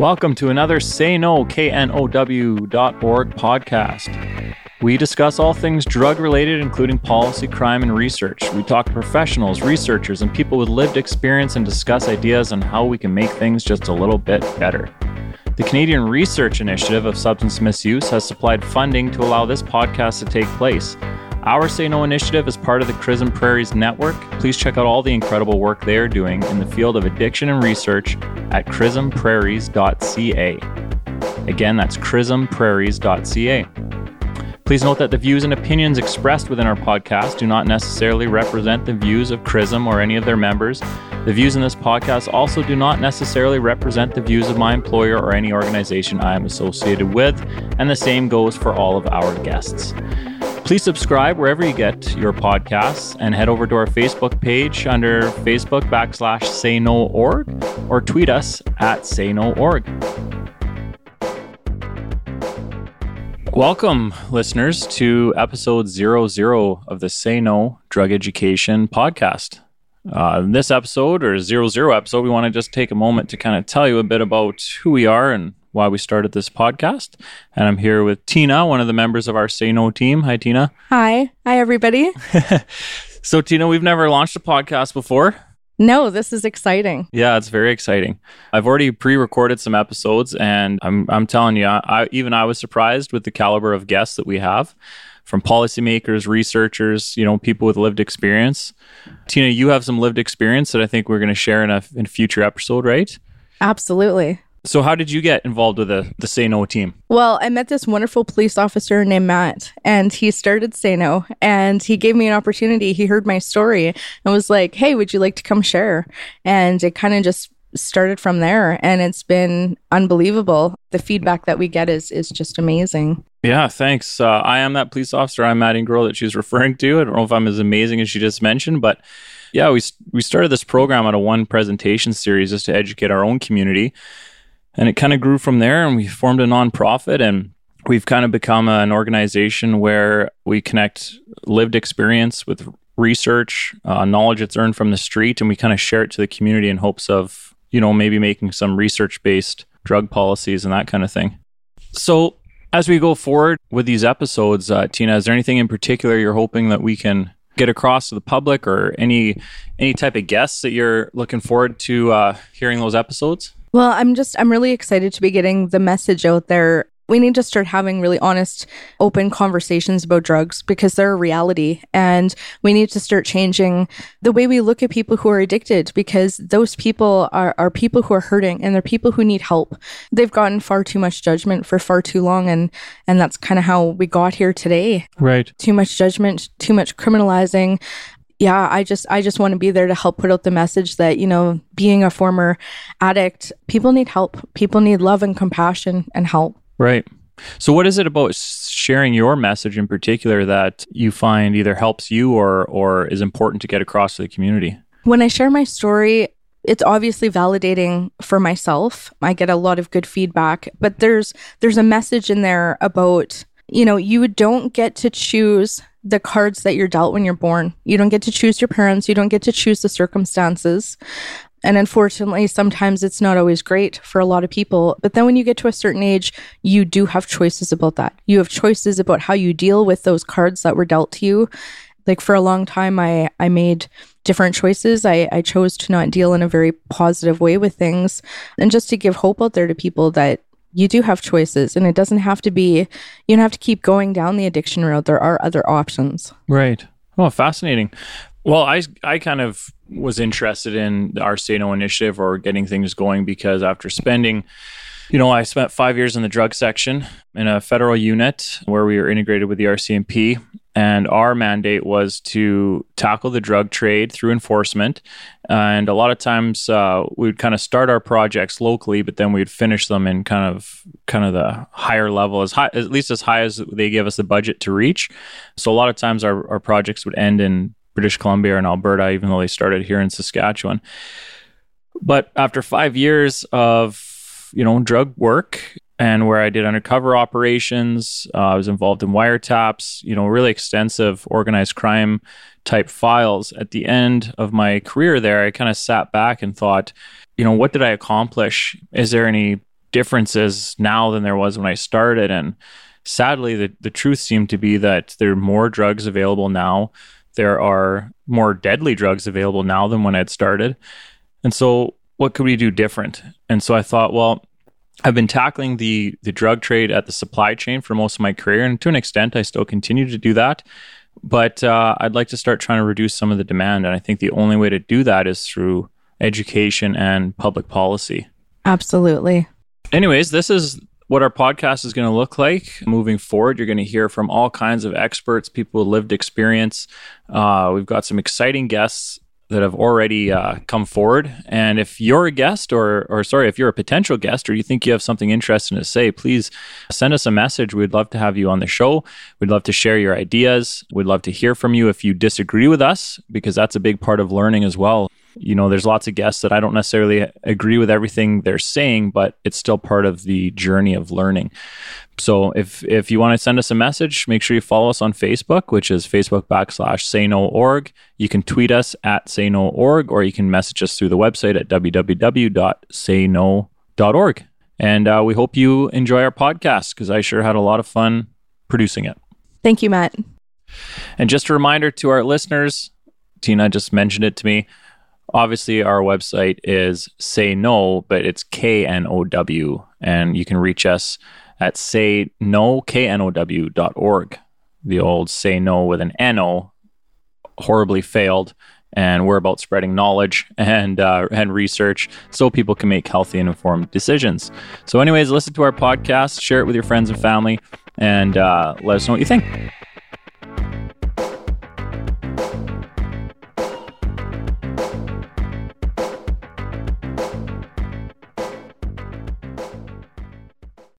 Welcome to another Say No, KNOW.org podcast. We discuss all things drug related, including policy, crime, and research. We talk to professionals, researchers, and people with lived experience and discuss ideas on how we can make things just a little bit better. The Canadian Research Initiative of Substance Misuse has supplied funding to allow this podcast to take place. Our Say No initiative is part of the CRISM Prairies Network. Please check out all the incredible work they are doing in the field of addiction and research at crismprairies.ca. Again, that's crismprairies.ca. Please note that the views and opinions expressed within our podcast do not necessarily represent the views of CRISM or any of their members. The views in this podcast also do not necessarily represent the views of my employer or any organization I am associated with, and the same goes for all of our guests. Please subscribe wherever you get your podcasts and head over to our Facebook page under Facebook backslash say no org or tweet us at say no org. Welcome, listeners, to episode zero zero of the Say No Drug Education podcast. Uh, in this episode, or zero zero episode, we want to just take a moment to kind of tell you a bit about who we are and why we started this podcast. And I'm here with Tina, one of the members of our Say No team. Hi, Tina. Hi. Hi, everybody. so, Tina, we've never launched a podcast before. No, this is exciting. Yeah, it's very exciting. I've already pre-recorded some episodes, and I'm I'm telling you, I, even I was surprised with the caliber of guests that we have, from policymakers, researchers, you know, people with lived experience. Tina, you have some lived experience that I think we're going to share in a in a future episode, right? Absolutely. So, how did you get involved with the, the Say No team? Well, I met this wonderful police officer named Matt, and he started Say No, and he gave me an opportunity. He heard my story and was like, Hey, would you like to come share? And it kind of just started from there, and it's been unbelievable. The feedback that we get is, is just amazing. Yeah, thanks. Uh, I am that police officer. I'm Matt Ingrow that she's referring to. I don't know if I'm as amazing as she just mentioned, but yeah, we, we started this program out of one presentation series just to educate our own community and it kind of grew from there and we formed a nonprofit and we've kind of become an organization where we connect lived experience with research uh, knowledge that's earned from the street and we kind of share it to the community in hopes of you know maybe making some research based drug policies and that kind of thing. So as we go forward with these episodes uh, tina is there anything in particular you're hoping that we can get across to the public or any any type of guests that you're looking forward to uh, hearing those episodes well, I'm just, I'm really excited to be getting the message out there. We need to start having really honest, open conversations about drugs because they're a reality. And we need to start changing the way we look at people who are addicted because those people are, are people who are hurting and they're people who need help. They've gotten far too much judgment for far too long. And, and that's kind of how we got here today. Right. Too much judgment, too much criminalizing yeah, I just I just want to be there to help put out the message that, you know, being a former addict, people need help. People need love and compassion and help. Right. So what is it about sharing your message in particular that you find either helps you or or is important to get across to the community? When I share my story, it's obviously validating for myself. I get a lot of good feedback, but there's there's a message in there about, you know, you don't get to choose the cards that you're dealt when you're born. You don't get to choose your parents, you don't get to choose the circumstances. And unfortunately, sometimes it's not always great for a lot of people. But then when you get to a certain age, you do have choices about that. You have choices about how you deal with those cards that were dealt to you. Like for a long time, I, I made different choices. I, I chose to not deal in a very positive way with things. And just to give hope out there to people that you do have choices and it doesn't have to be you don't have to keep going down the addiction road. There are other options. Right. Well fascinating. Well i i kind of was interested in say no initiative or getting things going because after spending you know i spent five years in the drug section in a federal unit where we were integrated with the rcmp and our mandate was to tackle the drug trade through enforcement. And a lot of times uh, we'd kind of start our projects locally, but then we'd finish them in kind of kind of the higher level, as high at least as high as they give us the budget to reach. So a lot of times our, our projects would end in British Columbia and Alberta, even though they started here in Saskatchewan. But after five years of you know drug work and where I did undercover operations. Uh, I was involved in wiretaps, you know, really extensive organized crime type files. At the end of my career there, I kind of sat back and thought, you know, what did I accomplish? Is there any differences now than there was when I started. And sadly, the, the truth seemed to be that there are more drugs available now. There are more deadly drugs available now than when I'd started. And so, what could we do different? And so I thought, well, I've been tackling the the drug trade at the supply chain for most of my career, and to an extent, I still continue to do that. But uh, I'd like to start trying to reduce some of the demand, and I think the only way to do that is through education and public policy. Absolutely. Anyways, this is what our podcast is going to look like moving forward. You're going to hear from all kinds of experts, people with lived experience. Uh, we've got some exciting guests that have already uh, come forward. And if you're a guest, or or sorry, if you're a potential guest, or you think you have something interesting to say, please send us a message. We'd love to have you on the show. We'd love to share your ideas. We'd love to hear from you if you disagree with us, because that's a big part of learning as well you know, there's lots of guests that I don't necessarily agree with everything they're saying, but it's still part of the journey of learning. So if if you want to send us a message, make sure you follow us on Facebook, which is Facebook backslash say no org. You can tweet us at say no org, or you can message us through the website at www.sayno.org. And uh, we hope you enjoy our podcast because I sure had a lot of fun producing it. Thank you, Matt. And just a reminder to our listeners, Tina just mentioned it to me obviously our website is say no but it's k-n-o-w and you can reach us at say no k-n-o-w dot org. The old say no with an n-o horribly failed and we're about spreading knowledge and uh, and research so people can make healthy and informed decisions. So anyways listen to our podcast share it with your friends and family and uh, let us know what you think